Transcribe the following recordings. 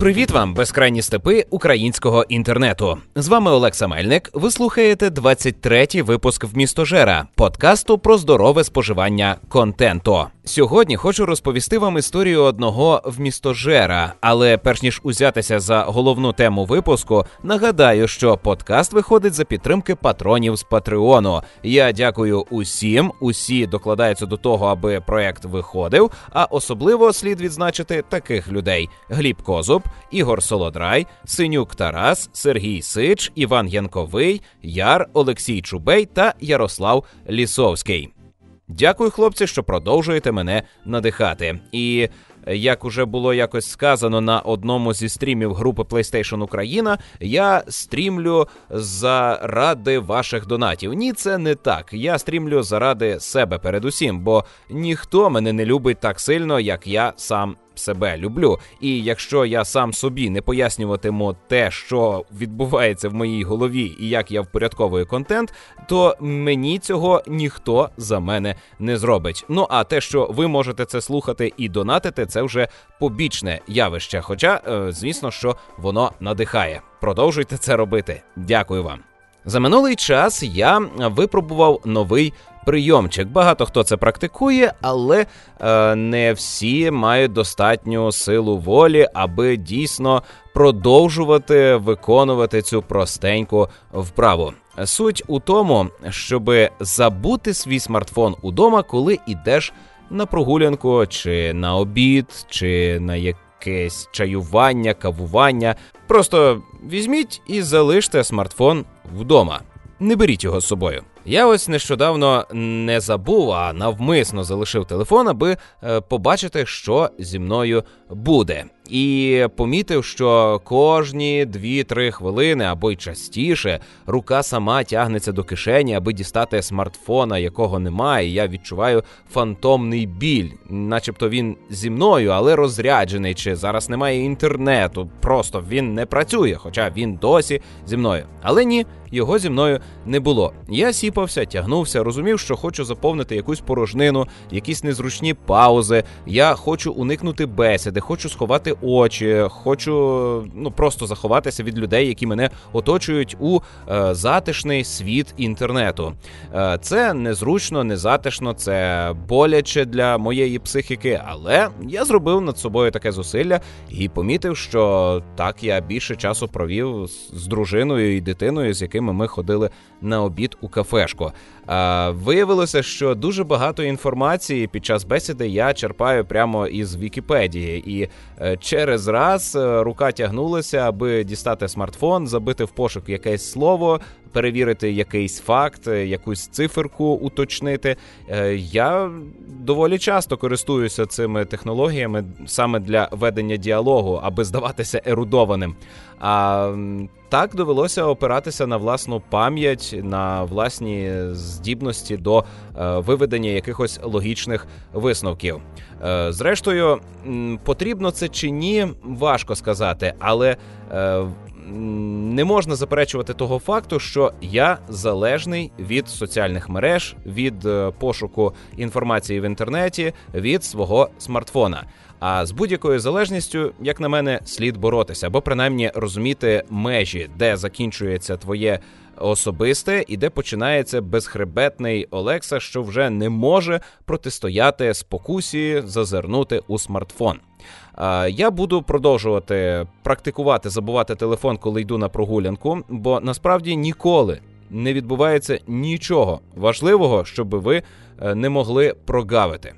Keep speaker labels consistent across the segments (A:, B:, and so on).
A: Привіт вам, безкрайні степи українського інтернету. З вами Олекса Мельник. Ви слухаєте 23-й випуск в містожера подкасту про здорове споживання контенту. Сьогодні хочу розповісти вам історію одного вмістожера, але перш ніж узятися за головну тему випуску, нагадаю, що подкаст виходить за підтримки патронів з Патреону. Я дякую усім, усі докладаються до того, аби проект виходив. А особливо слід відзначити таких людей: Гліб Козуб, Ігор Солодрай, Синюк Тарас, Сергій Сич, Іван Янковий, Яр, Олексій Чубей та Ярослав Лісовський. Дякую, хлопці, що продовжуєте мене надихати. І як уже було якось сказано на одному зі стрімів групи PlayStation Україна, я стрімлю заради ваших донатів. Ні, це не так. Я стрімлю заради себе передусім, бо ніхто мене не любить так сильно, як я сам себе люблю. І якщо я сам собі не пояснюватиму те, що відбувається в моїй голові і як я впорядковую контент, то мені цього ніхто за мене не зробить. Ну а те, що ви можете це слухати і донатити, це вже побічне явище. Хоча, е, звісно, що воно надихає. Продовжуйте це робити. Дякую вам. За минулий час я випробував новий прийомчик. Багато хто це практикує, але е, не всі мають достатню силу волі, аби дійсно продовжувати виконувати цю простеньку вправу. Суть у тому, щоб забути свій смартфон удома, коли йдеш на прогулянку, чи на обід, чи на якесь чаювання, кавування. Просто візьміть і залиште смартфон вдома. Не беріть його з собою. Я ось нещодавно не забув, а навмисно залишив телефон, аби е, побачити, що зі мною буде. І помітив, що кожні 2-3 хвилини або й частіше рука сама тягнеться до кишені, аби дістати смартфона, якого немає. І Я відчуваю фантомний біль, начебто він зі мною, але розряджений. Чи зараз немає інтернету? Просто він не працює, хоча він досі зі мною. Але ні, його зі мною не було. Я сіпався, тягнувся, розумів, що хочу заповнити якусь порожнину, якісь незручні паузи. Я хочу уникнути бесіди, хочу сховати очі, хочу ну просто заховатися від людей, які мене оточують у е, затишний світ інтернету. Е, це незручно, незатишно, це боляче для моєї психіки, але я зробив над собою таке зусилля і помітив, що так я більше часу провів з дружиною і дитиною, з якими ми ходили на обід у кафешку. Виявилося, що дуже багато інформації під час бесіди я черпаю прямо із Вікіпедії, і е, через раз е, рука тягнулася, аби дістати смартфон, забити в пошук якесь слово, перевірити якийсь факт, е, якусь циферку уточнити. Я доволі часто користуюся цими технологіями саме для ведення діалогу, аби здаватися ерудованим. А так довелося опиратися на власну пам'ять, на власні здібності до е, виведення якихось логічних висновків. Е, зрештою, потрібно це чи ні, важко сказати, але е, не можна заперечувати того факту, що я залежний від соціальних мереж, від пошуку інформації в інтернеті, від свого смартфона. А з будь-якою залежністю, як на мене, слід боротися, або принаймні розуміти межі, де закінчується твоє особисте і де починається безхребетний Олекса, що вже не може протистояти спокусі, зазирнути у смартфон. Я буду продовжувати практикувати забувати телефон, коли йду на прогулянку, бо насправді ніколи не відбувається нічого важливого, щоб ви е, не могли прогавити.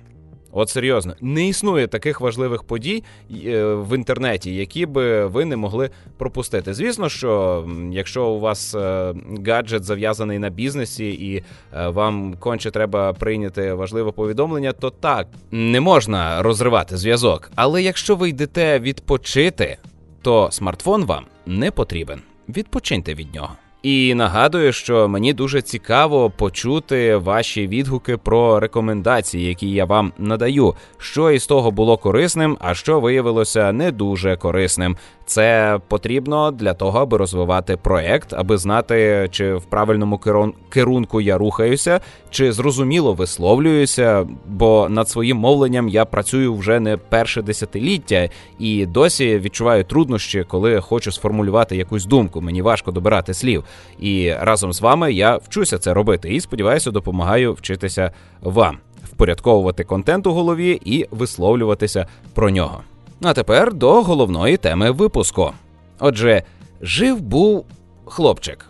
A: От серйозно, не існує таких важливих подій е, в інтернеті, які би ви не могли пропустити. Звісно, що якщо у вас е, гаджет зав'язаний на бізнесі і е, вам конче треба прийняти важливе повідомлення, то так не можна розривати зв'язок. Але якщо ви йдете відпочити, то смартфон вам не потрібен. Відпочиньте від нього. І нагадую, що мені дуже цікаво почути ваші відгуки про рекомендації, які я вам надаю. Що із того було корисним, а що виявилося не дуже корисним. Це потрібно для того, аби розвивати проект, аби знати, чи в правильному керунку я рухаюся, чи зрозуміло висловлююся. Бо над своїм мовленням я працюю вже не перше десятиліття і досі відчуваю труднощі, коли хочу сформулювати якусь думку. Мені важко добирати слів. І разом з вами я вчуся це робити і сподіваюся, допомагаю вчитися вам впорядковувати контент у голові і висловлюватися про нього. А тепер до головної теми випуску. Отже, жив був хлопчик,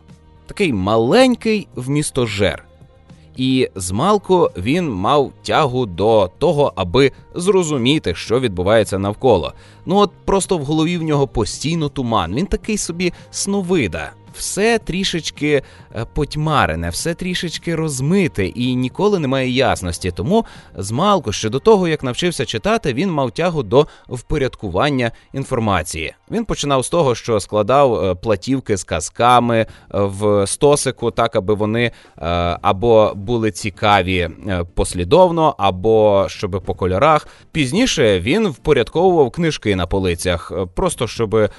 A: такий маленький вмістожер. І змалку він мав тягу до того, аби зрозуміти, що відбувається навколо. Ну от просто в голові в нього постійно туман. Він такий собі сновида все трішечки е, потьмарене, все трішечки розмите і ніколи немає ясності. Тому змалку ще до того, як навчився читати, він мав тягу до впорядкування інформації. Він починав з того, що складав е, платівки з казками е, в стосику, так аби вони або були цікаві послідовно, або щоб по кольорах. Пізніше він впорядковував книжки на полицях, просто щоб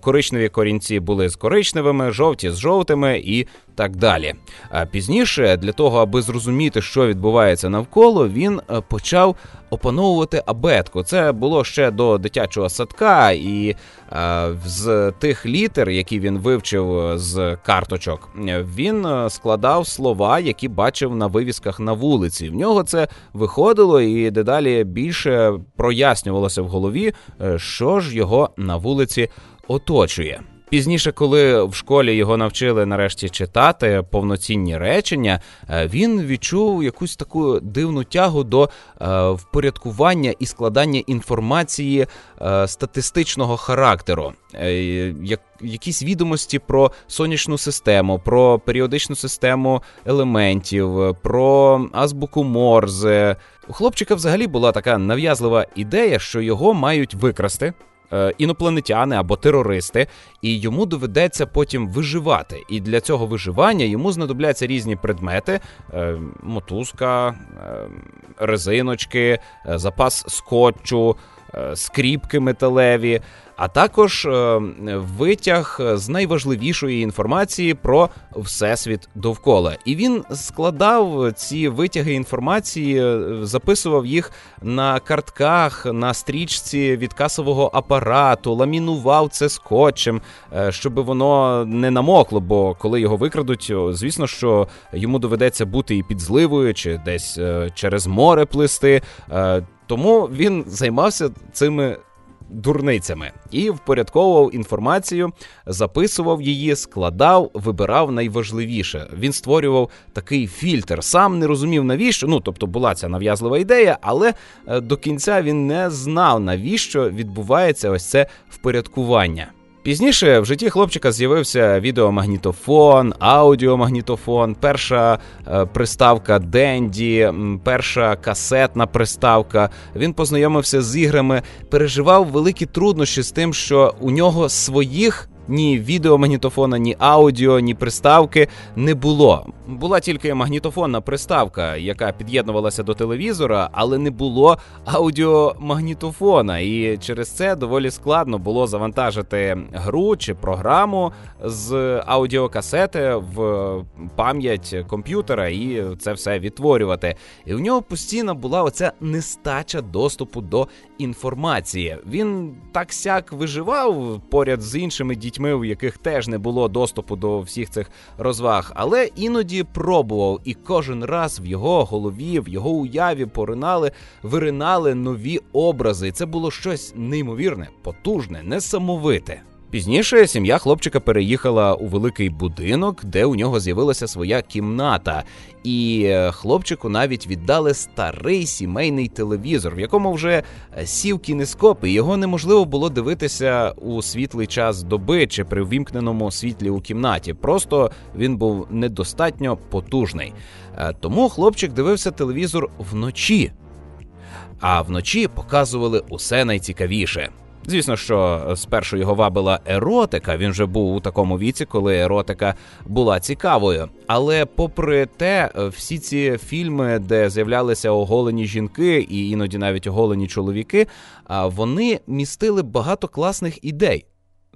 A: коричневі корінці були з коричневими жовті з жовтими і так далі. А пізніше, для того, аби зрозуміти, що відбувається навколо, він е, почав опановувати абетку. Це було ще до дитячого садка, і е, з тих літер, які він вивчив з карточок, він е, складав слова, які бачив на вивісках на вулиці. В нього це виходило і дедалі більше прояснювалося в голові, що ж його на вулиці оточує. Пізніше, коли в школі його навчили нарешті читати повноцінні речення, е, він відчув якусь таку дивну тягу до е, впорядкування і складання інформації е, статистичного характеру, якісь відомості про сонячну систему, про періодичну систему елементів, про азбуку Морзе. У хлопчика взагалі була така нав'язлива ідея, що його мають викрасти. Е, інопланетяни або терористи, і йому доведеться потім виживати. І для цього виживання йому знадобляться різні предмети: е, мотузка, е, резиночки, запас скотчу, скріпки металеві а також е, витяг з найважливішої інформації про всесвіт довкола. І він складав ці витяги інформації, е, записував їх на картках, на стрічці від касового апарату, ламінував це скотчем, е, щоб воно не намокло. Бо коли його викрадуть, звісно, що йому доведеться бути і під зливою, чи десь через море плисти. Тому він займався цими дурницями і впорядковував інформацію, записував її, складав, вибирав найважливіше. Він створював такий фільтр. Сам не розумів навіщо. Ну тобто була ця нав'язлива ідея, але е, до кінця він не знав, навіщо відбувається ось це впорядкування. Пізніше в житті хлопчика з'явився відеомагнітофон, аудіомагнітофон, перша е, приставка Денді, перша касетна приставка. Він познайомився з іграми, переживав великі труднощі з тим, що у нього своїх ні відеомагнітофона, ні аудіо, ні приставки не було. Була тільки магнітофонна приставка, яка під'єднувалася до телевізора, але не було аудіомагнітофона. І через це доволі складно було завантажити гру чи програму з аудіокасети в пам'ять комп'ютера і це все відтворювати. І в нього постійно була оця нестача доступу до інформації. Він так сяк виживав поряд з іншими дітьми у яких теж не було доступу до всіх цих розваг, але іноді пробував, і кожен раз в його голові, в його уяві поринали, виринали нові образи. Це було щось неймовірне, потужне, несамовите. Пізніше сім'я хлопчика переїхала у великий будинок, де у нього з'явилася своя кімната, і е, хлопчику навіть віддали старий сімейний телевізор, в якому вже е, сів кінескоп, і його неможливо було дивитися у світлий час доби чи при ввімкненому світлі у кімнаті. Просто він був недостатньо потужний. Е, тому хлопчик дивився телевізор вночі, а вночі показували усе найцікавіше. Звісно, що спершу його вабила еротика. Він вже був у такому віці, коли еротика була цікавою. Але, попри те, всі ці фільми, де з'являлися оголені жінки і іноді навіть оголені чоловіки, вони містили багато класних ідей.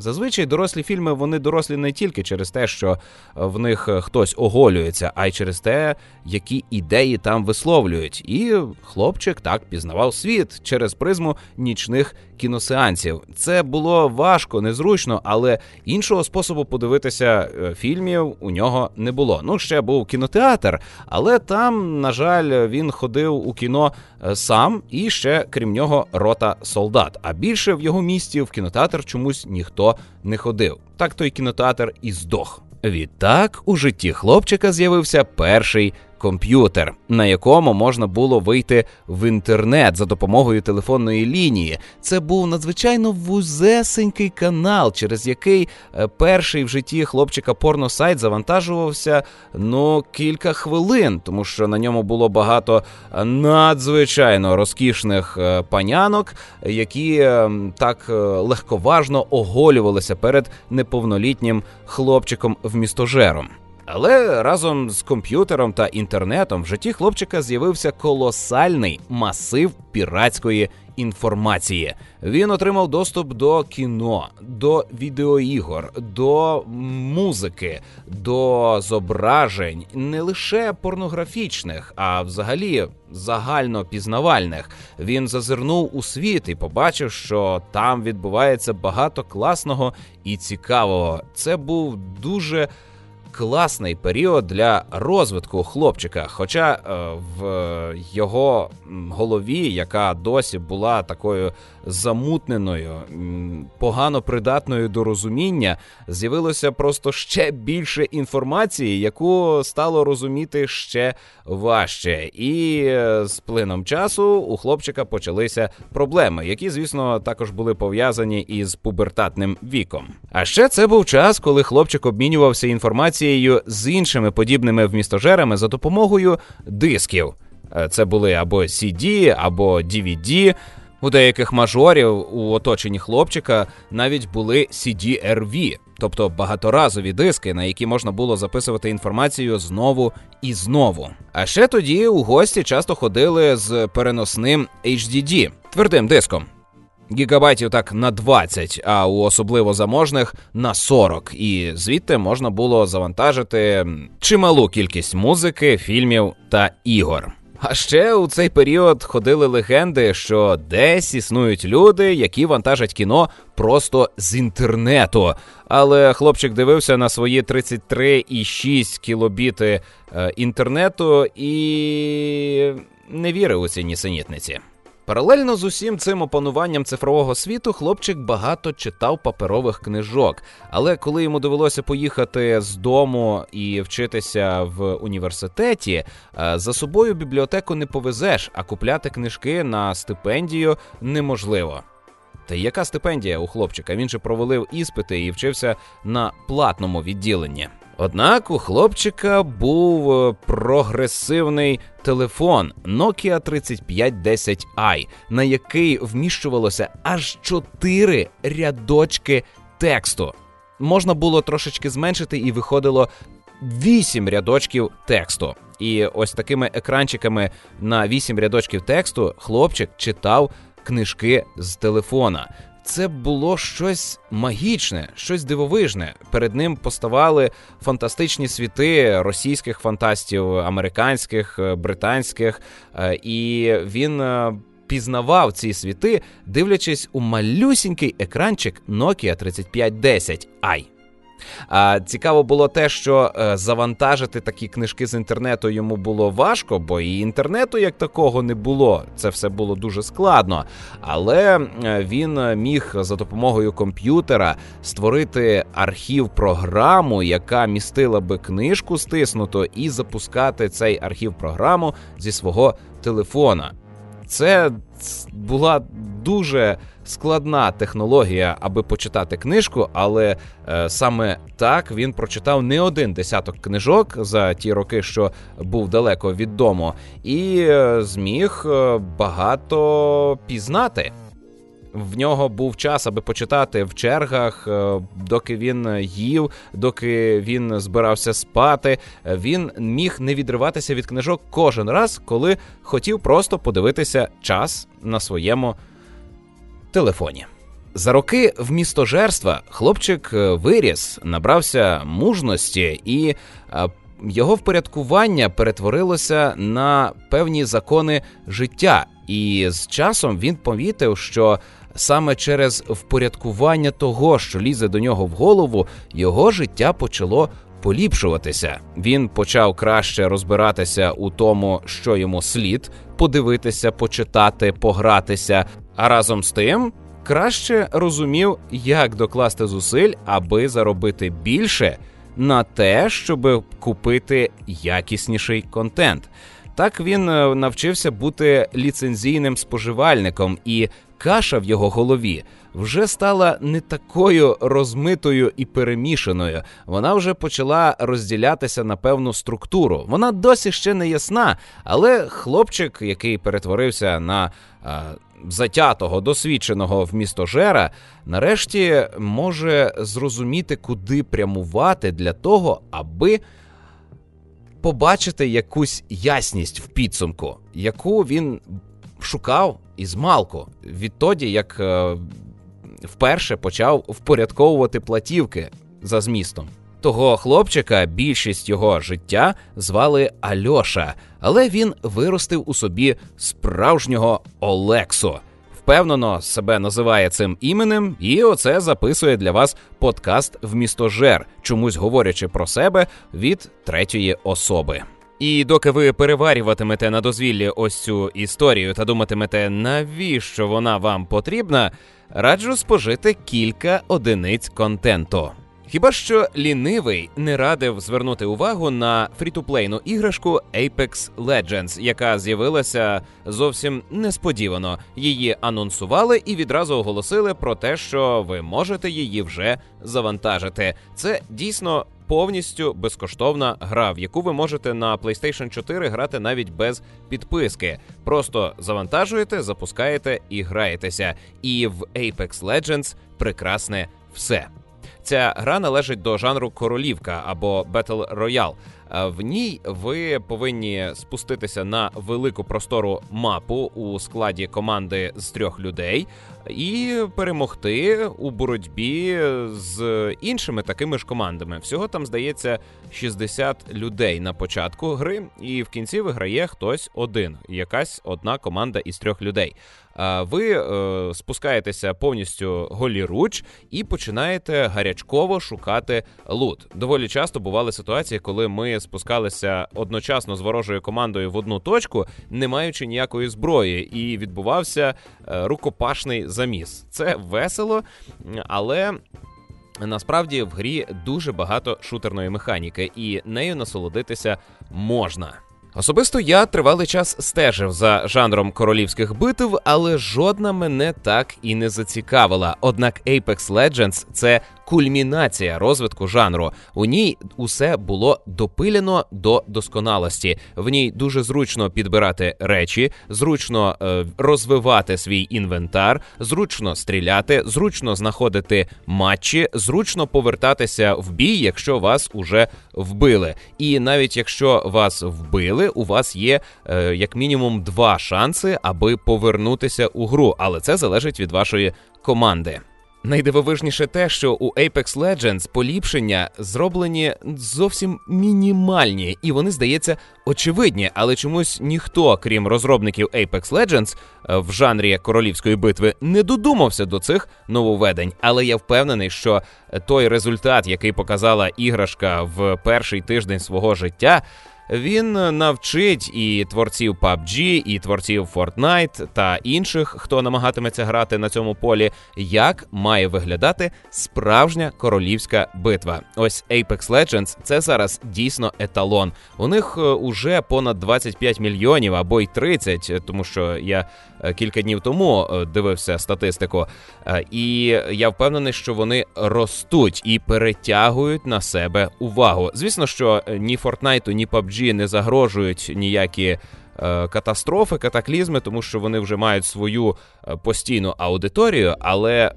A: Зазвичай дорослі фільми вони дорослі не тільки через те, що в них хтось оголюється, а й через те, які ідеї там висловлюють. І хлопчик так пізнавав світ через призму нічних кіносеансів. Це було важко, незручно, але іншого способу подивитися е, фільмів у нього не було. Ну, ще був кінотеатр, але там, на жаль, він ходив у кіно е, сам і ще крім нього рота солдат. А більше в його місті в кінотеатр чомусь ніхто не ходив. Так той кінотеатр і здох. Відтак у житті хлопчика з'явився перший комп'ютер, на якому можна було вийти в інтернет за допомогою телефонної лінії. Це був надзвичайно вузесенький канал, через який е, перший в житті хлопчика порносайт завантажувався ну кілька хвилин, тому що на ньому було багато надзвичайно розкішних е, панянок, які е, так легковажно оголювалися перед неповнолітнім хлопчиком в містожером. Але разом з комп'ютером та інтернетом в житті хлопчика з'явився колосальний масив піратської інформації. Він отримав доступ до кіно, до відеоігор, до музики, до зображень не лише порнографічних, а взагалі загально пізнавальних. Він зазирнув у світ і побачив, що там відбувається багато класного і цікавого. Це був дуже класний період для розвитку хлопчика. Хоча е, в його голові, яка досі була такою замутненою, погано придатною до розуміння, з'явилося просто ще більше інформації, яку стало розуміти ще важче. І е, з плином часу у хлопчика почалися проблеми, які, звісно, також були пов'язані із пубертатним віком. А ще це був час, коли хлопчик обмінювався інформацією з іншими подібними вмістожерами за допомогою дисків. Е, це були або CD, або DVD. У деяких мажорів у оточенні хлопчика навіть були CD-RV, тобто багаторазові диски, на які можна було записувати інформацію знову і знову. А ще тоді у гості часто ходили з переносним HDD, твердим диском. Гігабайтів так на 20, а у особливо заможних на 40. І звідти можна було завантажити чималу кількість музики, фільмів та ігор. А ще у цей період ходили легенди, що десь існують люди, які вантажать кіно просто з інтернету. Але хлопчик дивився на свої 33,6 кілобіти е, інтернету і не вірив у ці нісенітниці. Паралельно з усім цим опануванням цифрового світу хлопчик багато читав паперових книжок. Але коли йому довелося поїхати з дому і вчитися в університеті, е, за собою бібліотеку не повезеш, а купляти книжки на стипендію неможливо. Та яка стипендія у хлопчика? Він же провалив іспити і вчився на платному відділенні. Однак у хлопчика був е, прогресивний телефон Nokia 3510i, на який вміщувалося аж чотири рядочки тексту. Можна було трошечки зменшити, і виходило вісім рядочків тексту. І ось такими екранчиками на вісім рядочків тексту хлопчик читав книжки з телефона це було щось магічне, щось дивовижне. Перед ним поставали фантастичні світи російських фантастів, американських, е, британських, е, і він. Е, пізнавав ці світи, дивлячись у малюсінький екранчик Nokia 3510i. А цікаво було те, що е, завантажити такі книжки з інтернету йому було важко, бо і інтернету як такого не було. Це все було дуже складно. Але е, він міг за допомогою комп'ютера створити архів програму, яка містила би книжку стиснуто, і запускати цей архів програму зі свого телефона. Це була дуже складна технологія, аби почитати книжку, але е, саме так він прочитав не один десяток книжок за ті роки, що був далеко від дому, і е, зміг е, багато пізнати. В нього був час, аби почитати в чергах, е, доки він їв, доки він збирався спати. Він міг не відриватися від книжок кожен раз, коли хотів просто подивитися час на своєму телефоні. За роки в містожерства хлопчик е, виріс, набрався мужності, і е, його впорядкування перетворилося на певні закони життя. І з часом він помітив, що саме через впорядкування того, що лізе до нього в голову, його життя почало поліпшуватися. Він почав краще розбиратися у тому, що йому слід подивитися, почитати, погратися. А разом з тим краще розумів, як докласти зусиль, аби заробити більше на те, щоб купити якісніший контент. Так він е, навчився бути ліцензійним споживальником, і каша в його голові вже стала не такою розмитою і перемішаною. Вона вже почала розділятися на певну структуру. Вона досі ще не ясна, але хлопчик, який перетворився на а, затятого, досвідченого в місто Жера, нарешті може зрозуміти, куди прямувати для того, аби. Побачити якусь ясність в підсумку, яку він шукав із малку відтоді, як е, вперше почав впорядковувати платівки за змістом. Того хлопчика більшість його життя звали Альоша, але він виростив у собі справжнього Олексу. Впевнено себе називає цим іменем, і оце записує для вас подкаст в містожер, чомусь говорячи про себе від третьої особи. І доки ви переварюватимете на дозвіллі ось цю історію та думатимете, навіщо вона вам потрібна, раджу спожити кілька одиниць контенту. Хіба що лінивий не радив звернути увагу на фрітуплейну іграшку Apex Legends, яка з'явилася зовсім несподівано. Її анонсували і відразу оголосили про те, що ви можете її вже завантажити. Це дійсно повністю безкоштовна гра, в яку ви можете на PlayStation 4 грати навіть без підписки. Просто завантажуєте, запускаєте і граєтеся. І в Apex Legends прекрасне все. Ця гра належить до жанру королівка або Battle Royale. В ній ви повинні спуститися на велику простору мапу у складі команди з трьох людей і перемогти у боротьбі з іншими такими ж командами. Всього там здається 60 людей на початку гри, і в кінці виграє хтось один, якась одна команда із трьох людей. Ви е, спускаєтеся повністю голіруч і починаєте гарячково шукати лут. Доволі часто бували ситуації, коли ми спускалися одночасно з ворожою командою в одну точку, не маючи ніякої зброї, і відбувався е, рукопашний заміс. Це весело, але. Насправді в грі дуже багато шутерної механіки, і нею насолодитися можна. Особисто я тривалий час стежив за жанром королівських битв, але жодна мене так і не зацікавила. Однак Apex Legends – це кульмінація розвитку жанру. У ній усе було допилено до досконалості. В ній дуже зручно підбирати речі, зручно е, розвивати свій інвентар, зручно стріляти, зручно знаходити матчі, зручно повертатися в бій, якщо вас уже вбили. І навіть якщо вас вбили, у вас є е, як мінімум два шанси, аби повернутися у гру, але це залежить від вашої команди. Найдивовижніше те, що у Apex Legends поліпшення зроблені зовсім мінімальні, і вони здається очевидні, але чомусь ніхто, крім розробників Apex Legends е, в жанрі королівської битви, не додумався до цих нововведень. Але я впевнений, що той результат, який показала іграшка в перший тиждень свого життя. Він навчить і творців PUBG, і творців Fortnite та інших, хто намагатиметься грати на цьому полі, як має виглядати справжня королівська битва. Ось Apex Legends – це зараз дійсно еталон. У них е, уже понад 25 мільйонів або й 30, тому що я е, кілька днів тому е, дивився статистику, і я впевнений, що вони ростуть і перетягують на себе увагу. Звісно, що ні Fortnite, ні PUBG не загрожують ніякі е, катастрофи, катаклізми, тому що вони вже мають свою е, постійну аудиторію, але.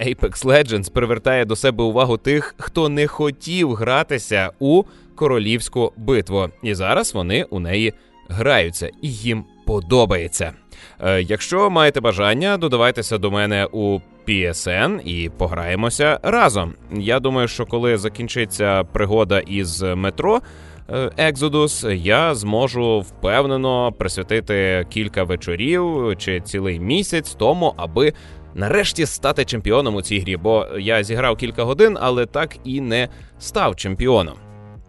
A: Apex Legends привертає до себе увагу тих, хто не хотів гратися у королівську битву, і зараз вони у неї граються і їм подобається. Е, якщо маєте бажання, додавайтеся до мене у PSN і пограємося разом. Я думаю, що коли закінчиться пригода із метро. Екзодус, я зможу впевнено присвятити кілька вечорів чи цілий місяць тому, аби нарешті стати чемпіоном у цій грі. Бо я зіграв кілька годин, але так і не став чемпіоном.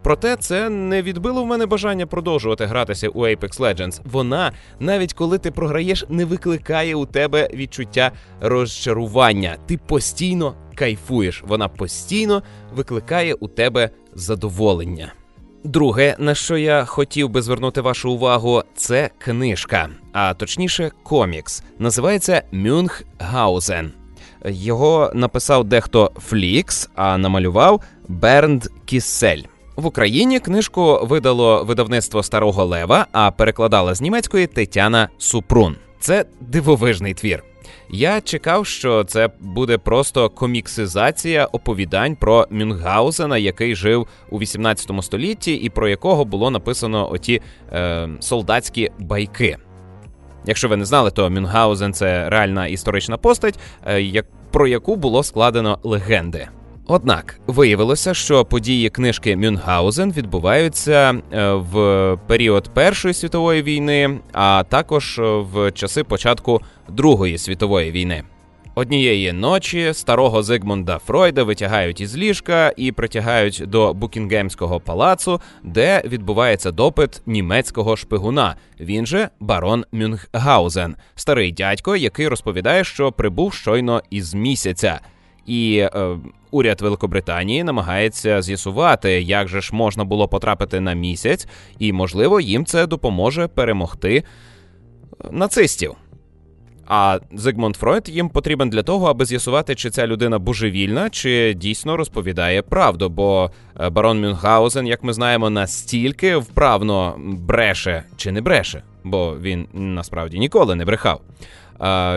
A: Проте це не відбило в мене бажання продовжувати гратися у Apex Legends. Вона, навіть коли ти програєш, не викликає у тебе відчуття розчарування. Ти постійно кайфуєш. Вона постійно викликає у тебе задоволення. Друге, на що я хотів би звернути вашу увагу, це книжка, а точніше, комікс. Називається Мюнхгаузен. Його написав дехто Флікс, а намалював Бернд Кіссель. В Україні книжку видало видавництво Старого Лева, а перекладала з німецької Тетяна Супрун. Це дивовижний твір. Я чекав, що це буде просто коміксизація оповідань про Мюнхгаузена, який жив у 18 столітті, і про якого було написано оті е, солдатські байки. Якщо ви не знали, то Мюнхгаузен це реальна історична постать, е, як, про яку було складено легенди. Однак виявилося, що події книжки Мюнхгаузен відбуваються е, в період Першої світової війни, а також в часи початку Другої світової війни. Однієї ночі старого Зигмунда Фройда витягають із ліжка і притягають до Букінгемського палацу, де відбувається допит німецького шпигуна. Він же барон Мюнхгаузен, старий дядько, який розповідає, що прибув щойно із місяця. І е, уряд Великобританії намагається з'ясувати, як же ж можна було потрапити на місяць, і можливо їм це допоможе перемогти е, нацистів. А Зигмунд Фройд їм потрібен для того, аби з'ясувати, чи ця людина божевільна, чи дійсно розповідає правду. Бо е, барон Мюнхгаузен, як ми знаємо, настільки вправно бреше чи не бреше, бо він насправді ніколи не брехав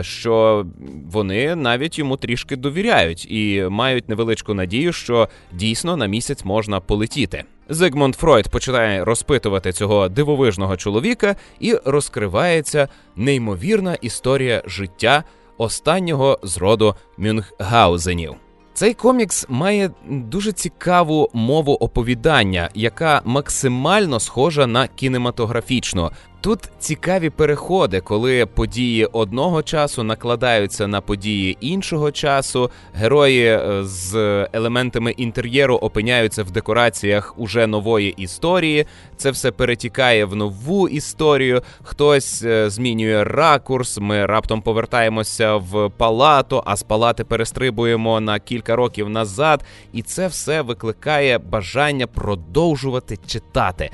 A: що вони навіть йому трішки довіряють і мають невеличку надію, що дійсно на місяць можна полетіти. Зигмунд Фройд починає розпитувати цього дивовижного чоловіка, і розкривається неймовірна історія життя останнього з роду Мюнхгаузенів. Цей комікс має дуже цікаву мову оповідання, яка максимально схожа на кінематографічну. Тут цікаві переходи, коли події одного часу накладаються на події іншого часу. Герої е, з елементами інтер'єру опиняються в декораціях уже нової історії. Це все перетікає в нову історію. Хтось е, змінює ракурс. Ми раптом повертаємося в палату, а з палати перестрибуємо на кілька років назад, і це все викликає бажання продовжувати читати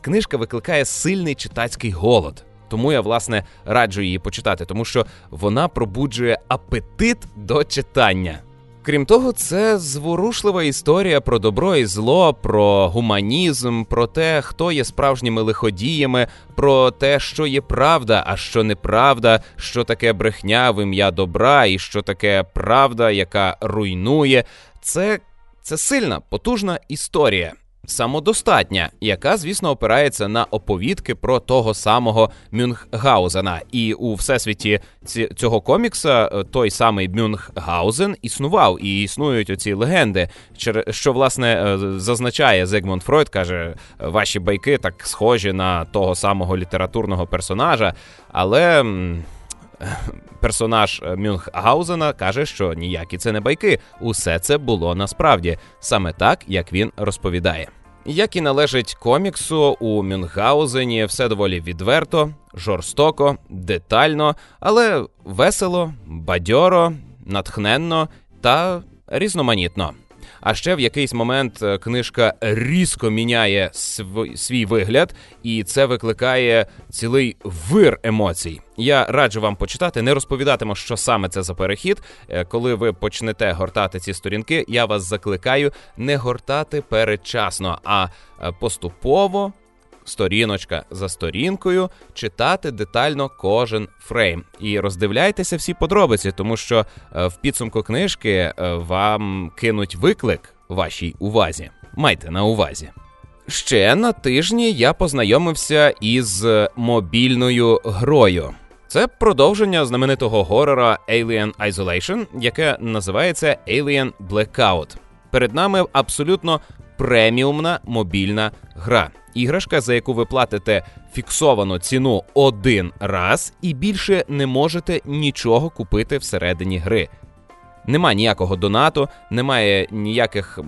A: книжка викликає сильний читацький голод. Тому я власне раджу її почитати, тому що вона пробуджує апетит до читання. Крім того, це зворушлива історія про добро і зло, про гуманізм, про те, хто є справжніми лиходіями, про те, що є правда, а що неправда, що таке брехня в ім'я добра, і що таке правда, яка руйнує. Це, Це сильна, потужна історія самодостатня, яка, звісно, опирається на оповідки про того самого Мюнхгаузена. І у всесвіті цього комікса е, той самий Мюнхгаузен існував, і існують оці легенди, що власне е, зазначає Зигмунд Фройд, каже, ваші байки так схожі на того самого літературного персонажа, але персонаж е, Мюнхгаузена каже, що ніякі це не байки. Усе це було насправді саме так, як він розповідає. Як і належить коміксу, у Мюнхгаузені все доволі відверто, жорстоко, детально, але весело, бадьоро, натхненно та різноманітно. А ще в якийсь момент е, книжка різко міняє свій вигляд, і це викликає цілий вир емоцій. Я раджу вам почитати, не розповідатиму, що саме це за перехід. Е, коли ви почнете гортати ці сторінки, я вас закликаю не гортати передчасно, а е, поступово сторіночка за сторінкою, читати детально кожен фрейм і роздивляйтеся всі подробиці, тому що е, в підсумку книжки е, вам кинуть виклик вашій увазі. Майте на увазі. Ще на тижні я познайомився із мобільною грою. Це продовження знаменитого горора Alien Isolation, яке називається Alien Blackout. Перед нами абсолютно преміумна мобільна гра. Іграшка, за яку ви платите фіксовану ціну один раз, і більше не можете нічого купити всередині гри. Нема ніякого донату, немає ніяких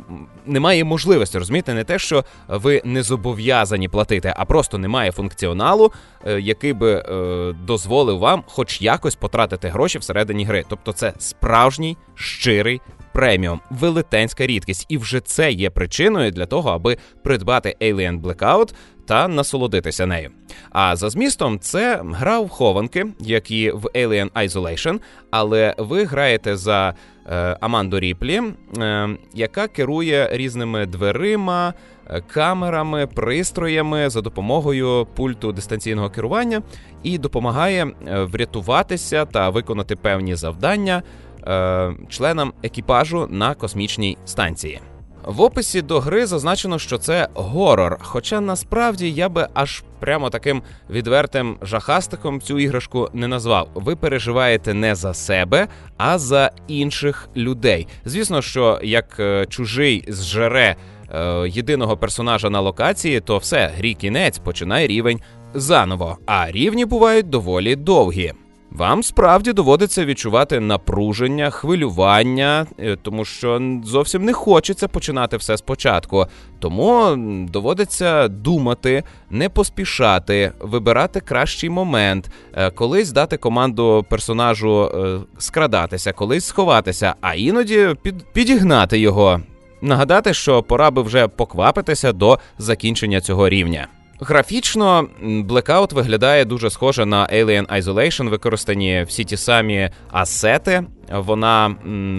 A: немає можливості розумієте, не те, що ви не зобов'язані платити, а просто немає функціоналу, е, який би е, дозволив вам, хоч якось потратити гроші всередині гри. Тобто, це справжній щирий преміум, велетенська рідкість, і вже це є причиною для того, аби придбати Alien Blackout та насолодитися нею. А за змістом це гра в хованки, як і в Alien Isolation, але ви граєте за е, Аманду Ріплі, е, яка керує різними дверима. Е, камерами, пристроями за допомогою пульту дистанційного керування і допомагає е, врятуватися та виконати певні завдання е, членам екіпажу на космічній станції. В описі до гри зазначено, що це горор. Хоча насправді я би аж прямо таким відвертим жахастиком цю іграшку не назвав. Ви переживаєте не за себе, а за інших людей. Звісно, що як е, чужий зжере е, єдиного персонажа на локації, то все грі кінець починає рівень заново. А рівні бувають доволі довгі. Вам справді доводиться відчувати напруження, хвилювання, е, тому що зовсім не хочеться починати все спочатку. Тому доводиться думати, не поспішати, вибирати кращий момент, е, колись дати команду персонажу е, скрадатися, колись сховатися, а іноді під, підігнати його. Нагадати, що пора би вже поквапитися до закінчення цього рівня. Графічно Blackout виглядає дуже схоже на Alien Isolation, використані всі ті самі асети. Вона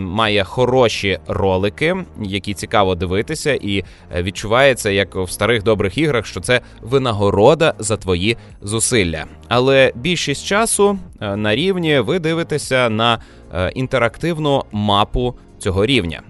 A: має хороші ролики, які цікаво дивитися, і е, відчувається, як в старих добрих іграх, що це винагорода за твої зусилля. Але більшість часу е, на рівні ви дивитеся на е, інтерактивну мапу цього рівня.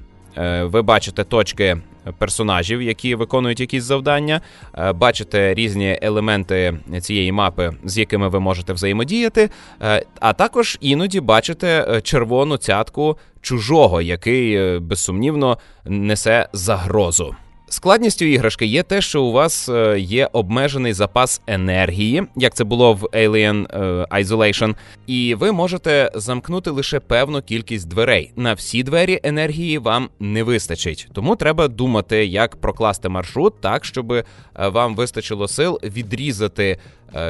A: Ви бачите точки персонажів, які виконують якісь завдання. Е, бачите різні елементи цієї мапи, з якими ви можете взаємодіяти. Е, а також іноді бачите е, червону цятку чужого, який безсумнівно несе загрозу. Складністю іграшки є те, що у вас е, є обмежений запас енергії, як це було в Alien е, Isolation, і ви можете замкнути лише певну кількість дверей. На всі двері енергії вам не вистачить, тому треба думати, як прокласти маршрут так, щоб е, вам вистачило сил відрізати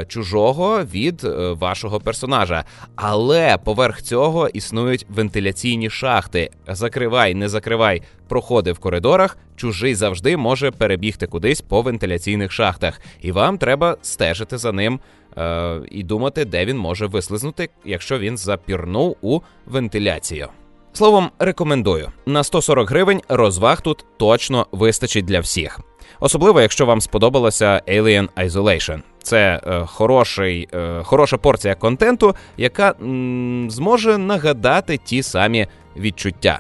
A: чужого від вашого персонажа. Але поверх цього існують вентиляційні шахти. Закривай, не закривай проходи в коридорах. Чужий завжди може перебігти кудись по вентиляційних шахтах, і вам треба стежити за ним. Е, і думати, де він може вислизнути, якщо він запірнув у вентиляцію. Словом, рекомендую на 140 гривень розваг тут точно вистачить для всіх, особливо якщо вам сподобалося Alien Isolation. Це е, хороший, е, хороша порція контенту, яка м, зможе нагадати ті самі відчуття,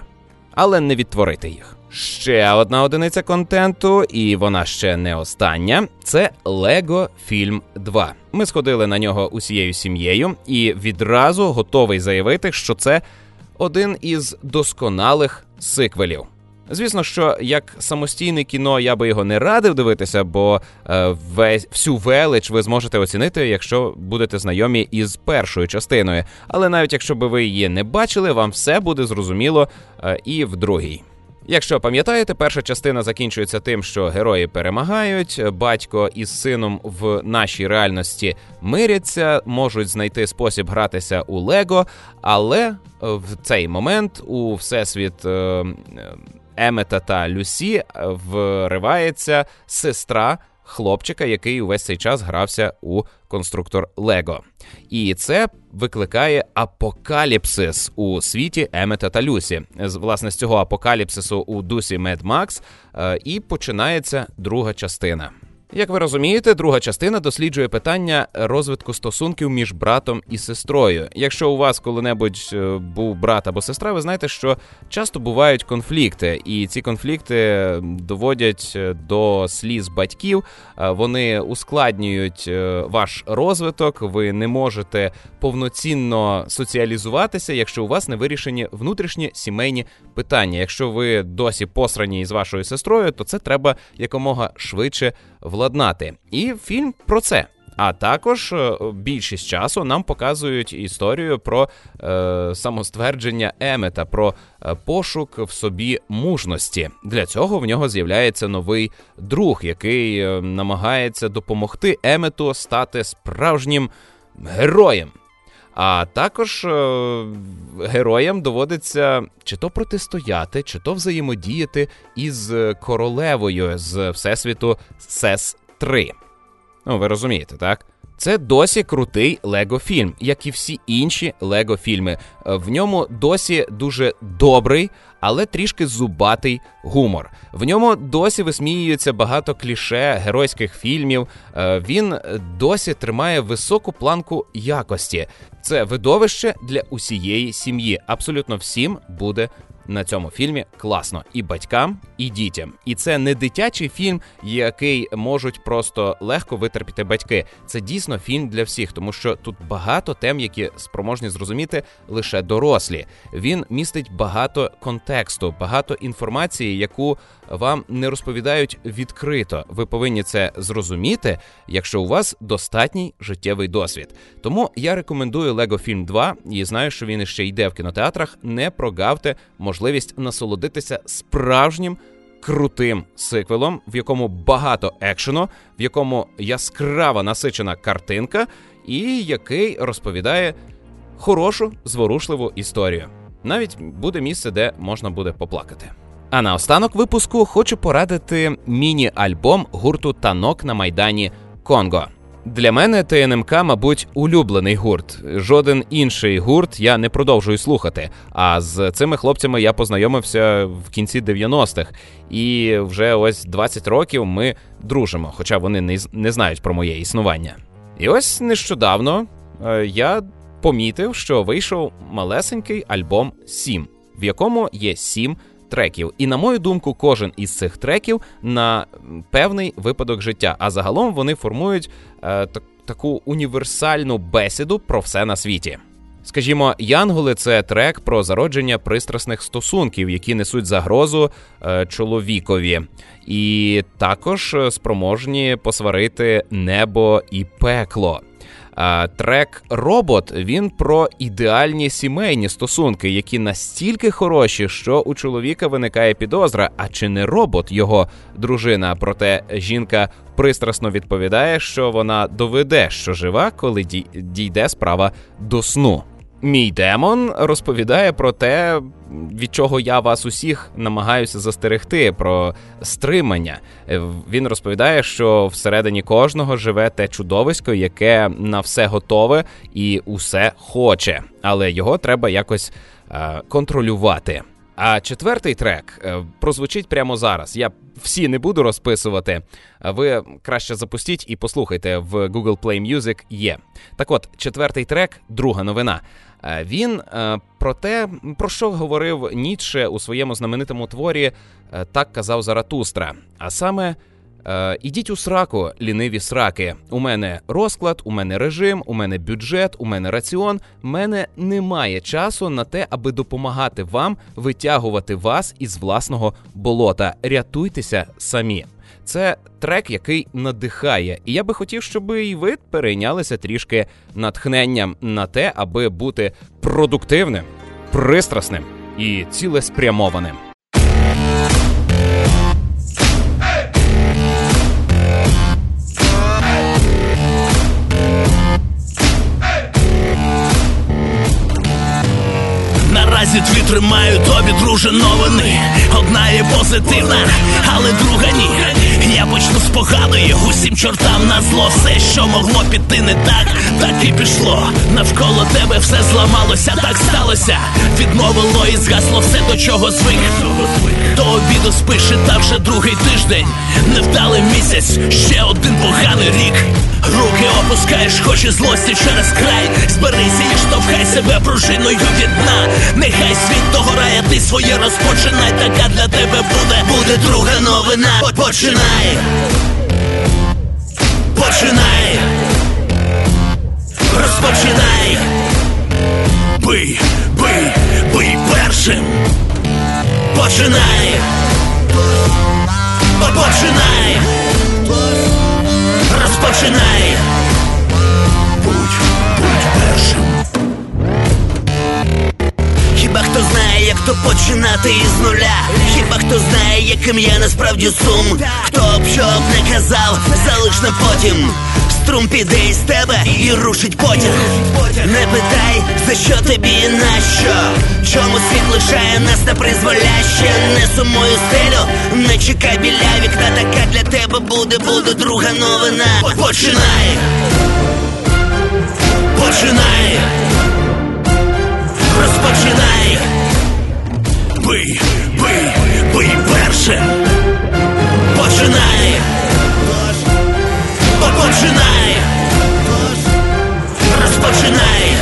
A: але не відтворити їх. Ще одна одиниця контенту, і вона ще не остання. Це Лего Фільм 2. Ми сходили на нього усією сім'єю, і відразу готовий заявити, що це один із досконалих сиквелів. Звісно, що як самостійне кіно я би його не радив дивитися, бо е, весь всю велич ви зможете оцінити, якщо будете знайомі із першою частиною. Але навіть якщо би ви її не бачили, вам все буде зрозуміло е, і в другій. Якщо пам'ятаєте, перша частина закінчується тим, що герої перемагають, батько із сином в нашій реальності миряться, можуть знайти спосіб гратися у Лего, але в цей момент у всесвіт е, Емета та Люсі е, вривається сестра хлопчика, який увесь цей час грався у конструктор Лего. І це викликає апокаліпсис у світі Емета та Люсі. З Власне, з цього апокаліпсису у дусі Мед Макс і починається друга частина. Як ви розумієте, друга частина досліджує питання розвитку стосунків між братом і сестрою. Якщо у вас коли-небудь е, був брат або сестра, ви знаєте, що часто бувають конфлікти, і ці конфлікти доводять е, до сліз батьків. Е, вони ускладнюють ваш розвиток. Ви не можете повноцінно соціалізуватися, якщо у вас не вирішені внутрішні сімейні питання. Якщо ви досі посрані із вашою сестрою, то це треба якомога швидше владнати. І фільм про це. А також е, більшість часу нам показують історію про е, самоствердження Емета, про е, пошук в собі мужності. Для цього в нього з'являється новий друг, який е, намагається допомогти Емету стати справжнім героєм. А також е, героям доводиться чи то протистояти, чи то взаємодіяти із королевою з всесвіту сес 3 Ну, ви розумієте, так? Це досі крутий лего-фільм, як і всі інші лего-фільми. В ньому досі дуже добрий, але трішки зубатий гумор. В ньому досі висміюється багато кліше геройських фільмів. Е, він досі тримає високу планку якості. Це видовище для усієї сім'ї. Абсолютно всім буде на цьому фільмі класно і батькам, і дітям. І це не дитячий фільм, який можуть просто легко витерпіти батьки. Це дійсно фільм для всіх, тому що тут багато тем, які спроможні зрозуміти лише дорослі. Він містить багато контексту, багато інформації, яку вам не розповідають відкрито. Ви повинні це зрозуміти, якщо у вас достатній життєвий досвід. Тому я рекомендую Лего Фільм 2 і знаю, що він ще йде в кінотеатрах. Не прогавте можливість насолодитися справжнім. Крутим сиквелом, в якому багато екшену, в якому яскрава насичена картинка, і який розповідає хорошу зворушливу історію. Навіть буде місце, де можна буде поплакати. А на останок випуску хочу порадити міні-альбом гурту Танок на майдані Конго. Для мене ТНМК, мабуть, улюблений гурт. Жоден інший гурт я не продовжую слухати. А з цими хлопцями я познайомився в кінці 90-х. І вже ось 20 років ми дружимо, хоча вони не, знають про моє існування. І ось нещодавно е, я помітив, що вийшов малесенький альбом 7, в якому є 7 треків. І на мою думку, кожен із цих треків на певний випадок життя. А загалом вони формують е, так, таку універсальну бесіду про все на світі. Скажімо, Янголи це трек про зародження пристрасних стосунків, які несуть загрозу е, чоловікові, і також е, спроможні посварити небо і пекло. Трек Робот він про ідеальні сімейні стосунки, які настільки хороші, що у чоловіка виникає підозра, а чи не робот його дружина? Проте жінка пристрасно відповідає, що вона доведе, що жива, коли дійде справа до сну. Мій демон розповідає про те, від чого я вас усіх намагаюся застерегти, про стримання. Він розповідає, що всередині кожного живе те чудовисько, яке на все готове і усе хоче, але його треба якось е, контролювати. А четвертий трек е, прозвучить прямо зараз. Я всі не буду розписувати. Ви краще запустіть і послухайте в Google Play Music є. Так от, четвертий трек, друга новина. Е, він е, про те, про що говорив Ніцше у своєму знаменитому творі, так казав Заратустра. А саме. Ідіть у сраку, ліниві сраки. У мене розклад, у мене режим, у мене бюджет, у мене раціон. У мене немає часу на те, аби допомагати вам витягувати вас із власного болота. Рятуйтеся самі. Це трек, який надихає, і я би хотів, щоб і ви перейнялися трішки натхненням на те, аби бути продуктивним, пристрасним і цілеспрямованим.
B: Наразі дві тримаю тобі, друже, новини. Одна є позитивна, але друга ні. Я почну з поганої, усім чортам на зло. Все, що могло піти не так, так і пішло. Навколо тебе все зламалося, так сталося. Відмовило і згасло все до чого звик. До обіду спиш та вже другий тиждень. Невдалий місяць, ще один поганий рік. Руки опускаєш, хоч і злості через край. Зберися і штовхай себе пружиною від дна. Нехай світ догорає, ти своє розпочинай. Така для тебе буде, буде друга новина. Починай Починай. Починай, Розпочинай. Бий, бий, бий першим. Починай. Починай. Розпочинай. Будь, будь першим Хіба хто знає, як то починати із нуля? Хіба хто знає, яким є насправді сум? Хто б що б не казав, залиш на потім. Струм піде із тебе і рушить потяг. Не питай, за що тобі і нащо Чому світ лишає нас на призволяще? Не сумую стелю, не чекай біля вікна. Така для тебе буде, буде друга новина. Починай! Починай Бий, бий, бий першим Починай. Починай. Розпочинай